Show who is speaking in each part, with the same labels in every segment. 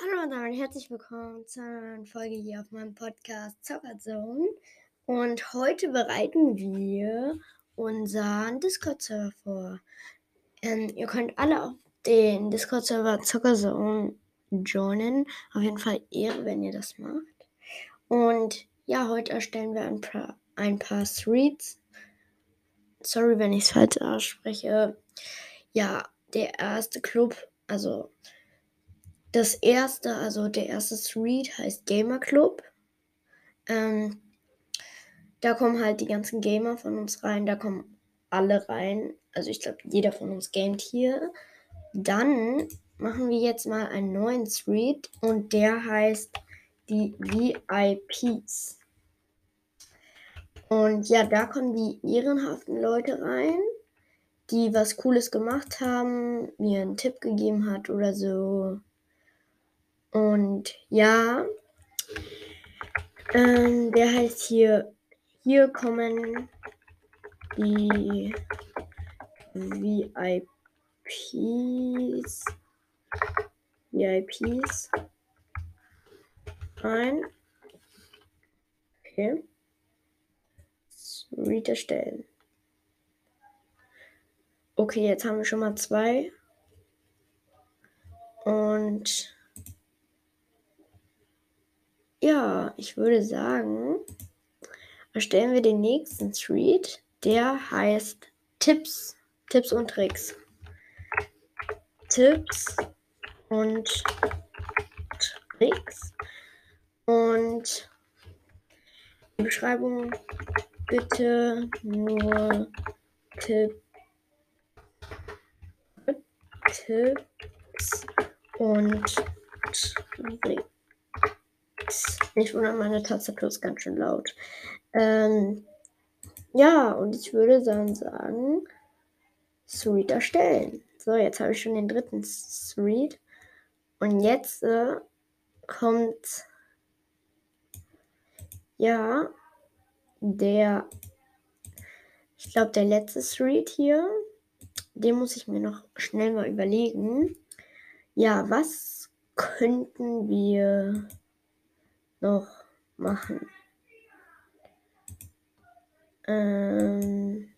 Speaker 1: Hallo und damit herzlich willkommen zu einer neuen Folge hier auf meinem Podcast Zockerzone. Und heute bereiten wir unseren Discord-Server vor. Ähm, ihr könnt alle auf den Discord-Server Zockerzone joinen. Auf jeden Fall Ehre, wenn ihr das macht. Und ja, heute erstellen wir ein paar, ein paar Threads. Sorry, wenn ich es falsch ausspreche. Ja, der erste Club, also das erste, also der erste Thread heißt Gamer Club. Ähm, da kommen halt die ganzen Gamer von uns rein, da kommen alle rein. Also ich glaube, jeder von uns gamet hier. Dann machen wir jetzt mal einen neuen Thread und der heißt die VIPs. Und ja, da kommen die ehrenhaften Leute rein, die was Cooles gemacht haben, mir einen Tipp gegeben hat oder so. Und ja, ähm, der heißt hier, hier kommen die VIPs, VIPs ein. Okay. Read erstellen. Okay, jetzt haben wir schon mal zwei. Und ja, ich würde sagen, erstellen wir den nächsten Thread. Der heißt Tipps, Tipps und Tricks. Tipps und Tricks. Und die Beschreibung bitte nur Tipp, Tipps und Tricks. Nicht wundern, meine Tastatur ist ganz schön laut. Ähm, ja, und ich würde dann sagen, Thread erstellen. So, jetzt habe ich schon den dritten Thread. Und jetzt äh, kommt ja der, ich glaube, der letzte Thread hier. Den muss ich mir noch schnell mal überlegen. Ja, was könnten wir noch machen? Ähm,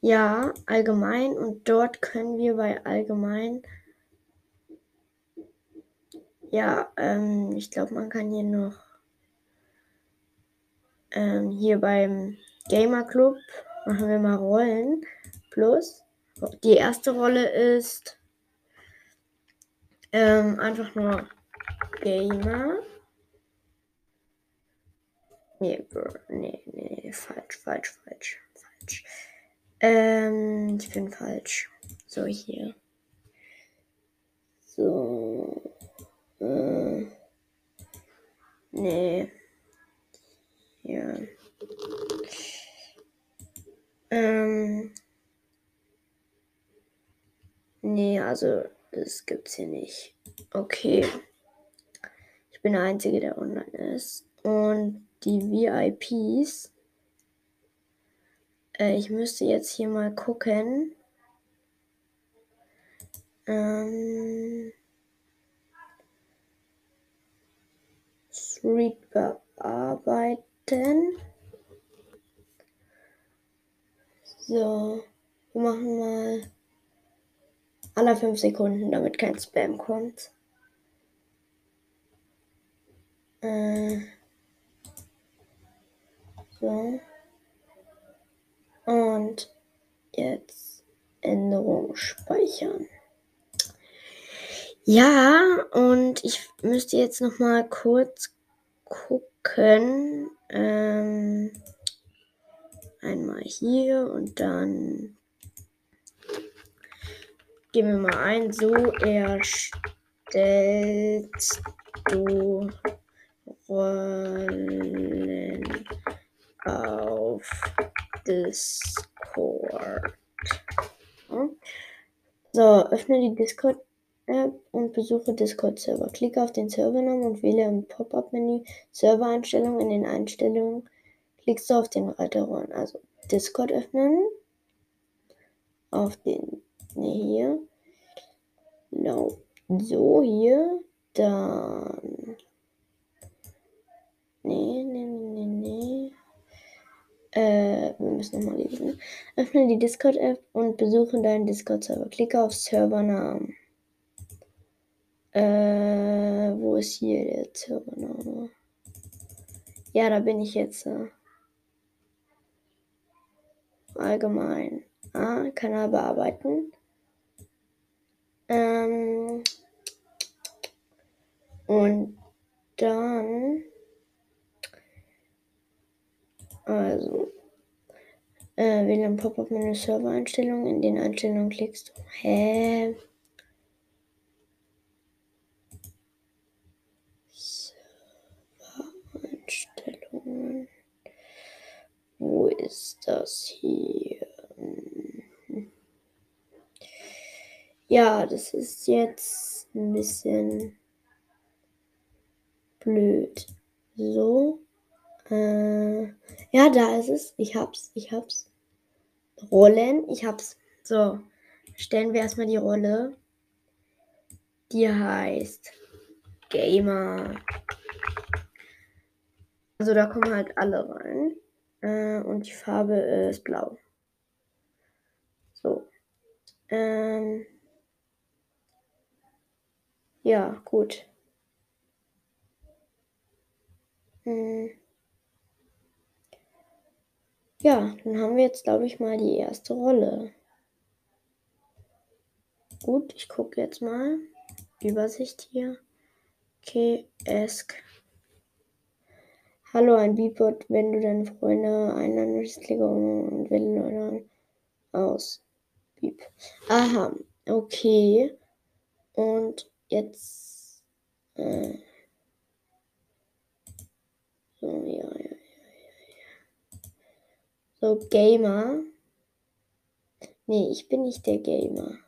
Speaker 1: ja, allgemein und dort können wir bei allgemein ja, ähm, ich glaube, man kann hier noch ähm, hier beim Gamer Club machen wir mal Rollen plus. Die erste Rolle ist ähm, einfach nur Gamer. Nee, nee, nee, falsch, falsch, falsch, falsch. Ähm, ich bin falsch. So, hier. So. Äh, nee. Ja. Ähm. Nee, also das gibt's hier nicht. Okay. Ich bin der Einzige, der online ist. Und die VIPs. Äh, ich müsste jetzt hier mal gucken. Ähm. Street bearbeiten. So, wir machen mal alle 5 Sekunden, damit kein Spam kommt. Äh, so. Und jetzt Änderung speichern. Ja, und ich müsste jetzt noch mal kurz gucken. Ähm, einmal hier und dann geben wir mal ein, so erstellst du Rollen auf Discord. So, öffne die Discord App und besuche Discord-Server. Klicke auf den Servernamen und wähle im Pop-up-Menü Servereinstellungen. In den Einstellungen klickst du auf den Reiter Rollen, also Discord öffnen. Auf den, ne hier. No. So, hier. Dann. Nee, nee, nee, nee. Äh, wir müssen nochmal lesen. Öffne die Discord-App und besuche deinen Discord-Server. Klicke auf Servernamen. Äh, wo ist hier der Servername? Ja, da bin ich jetzt. Allgemein. Ah, Kanal bearbeiten. Ähm, und dann. Also. Äh, wähle ein Pop-up-Menü Server-Einstellungen. In den Einstellungen klickst du. Hä? Server-Einstellungen. Wo ist das hier? Ja, das ist jetzt ein bisschen blöd. So. Äh, ja, da ist es. Ich hab's. Ich hab's. Rollen. Ich hab's. So. Stellen wir erstmal die Rolle. Die heißt Gamer. Also da kommen halt alle rein. Äh, und die Farbe ist blau. So. Ähm. Ja, gut. Hm. Ja, dann haben wir jetzt, glaube ich, mal die erste Rolle. Gut, ich gucke jetzt mal. Übersicht hier. Okay, Esk. Hallo, ein Beatbot, wenn du deine Freunde einladest, klicke und wähle Leute aus. Beep. Aha, okay. Und jetzt. Äh, so, ja, ja. So, Gamer. Nee, ich bin nicht der Gamer.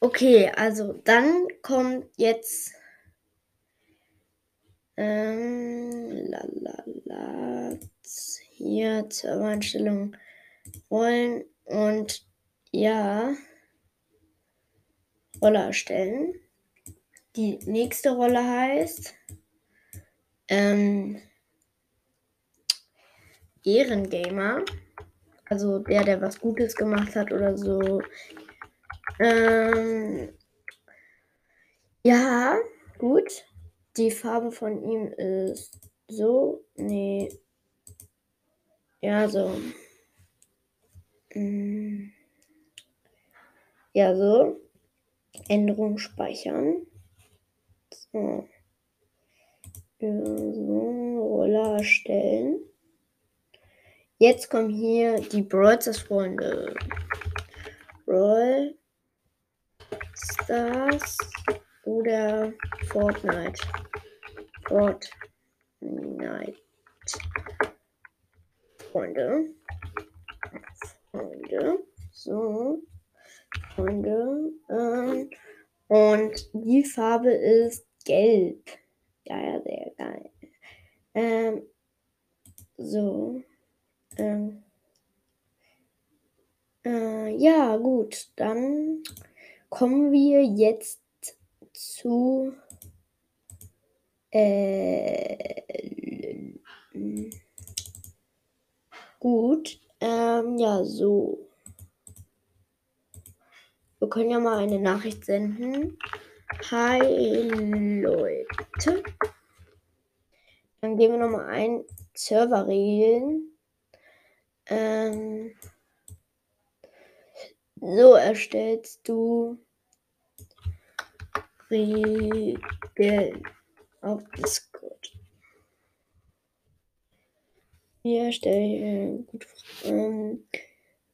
Speaker 1: Okay, also dann kommt jetzt. Ähm, la, la, la, hier zur Einstellung rollen und ja. Rolle erstellen. Die nächste Rolle heißt ähm, Ehrengamer. Also der, der was Gutes gemacht hat oder so. Ähm, ja, gut. Die Farbe von ihm ist so. Nee. Ja, so. Mm. Ja, so. Änderung speichern. So. so. Roller erstellen. Jetzt kommen hier die Brawlstars Freunde. Brawl Stars oder Fortnite. Fortnite. Freunde. Freunde. So. Freunde. Ähm, und die Farbe ist gelb. Ja, ja, sehr geil. Ähm, so. Ähm, äh, ja, gut. Dann kommen wir jetzt zu. Äh, gut. Ähm, ja, so. Wir können ja mal eine Nachricht senden. Hi Leute. Dann gehen wir nochmal ein. Serverregeln. Ähm, so erstellst du Regeln auf Discord. Wir stellen gut ähm,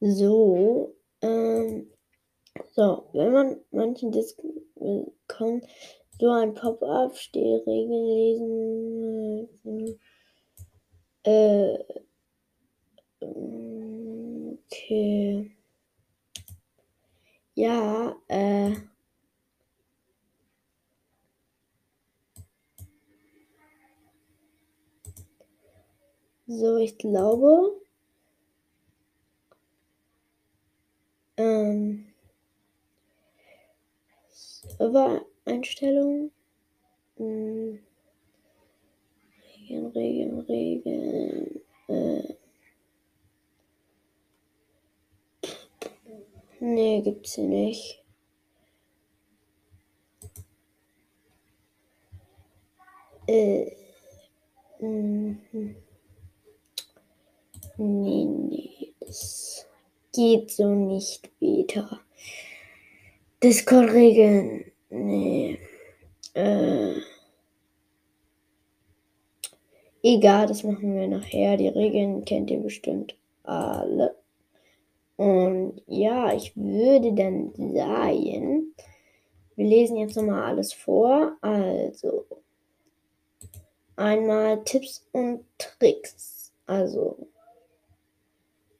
Speaker 1: so ähm, so, wenn man manchen Disc kommt, so ein Pop-up, steht Regeln lesen. Äh, okay. Ja, äh. So, ich glaube. Ähm. Server-Einstellungen. Hm. Regeln, Regeln, Regeln. Äh. Nee, gibt's hier nicht. Äh. Mhm. Nee, nee, das geht so nicht wieder. Discord-Regeln. Nee. Äh. Egal, das machen wir nachher. Die Regeln kennt ihr bestimmt alle. Und ja, ich würde dann sagen, wir lesen jetzt nochmal alles vor. Also einmal Tipps und Tricks. Also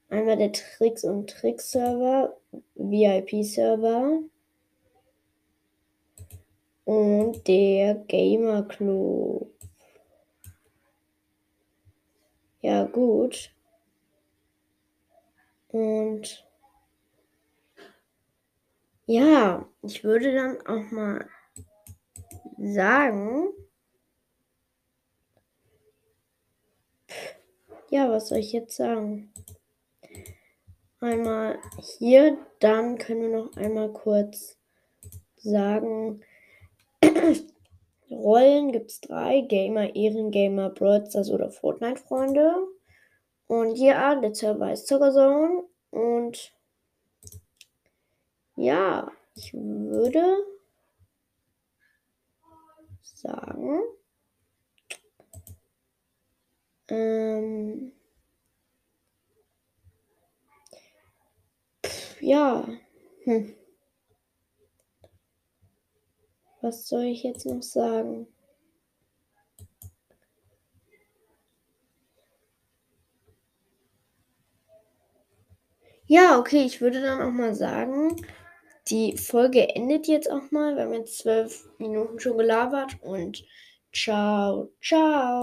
Speaker 1: einmal der Tricks und Tricks Server, VIP Server und der Gamer Club. Ja, gut. Und ja, ich würde dann auch mal sagen, ja, was soll ich jetzt sagen? Einmal hier, dann können wir noch einmal kurz sagen, Rollen gibt es drei, Gamer, Ehrengamer, Broadstars oder Fortnite-Freunde. Und ja, der Server ist Zuckerzone. Und ja, ich würde sagen, ähm, ja, hm. was soll ich jetzt noch sagen? Ja, okay, ich würde dann auch mal sagen, die Folge endet jetzt auch mal. Wir haben jetzt zwölf Minuten schon gelabert und ciao, ciao.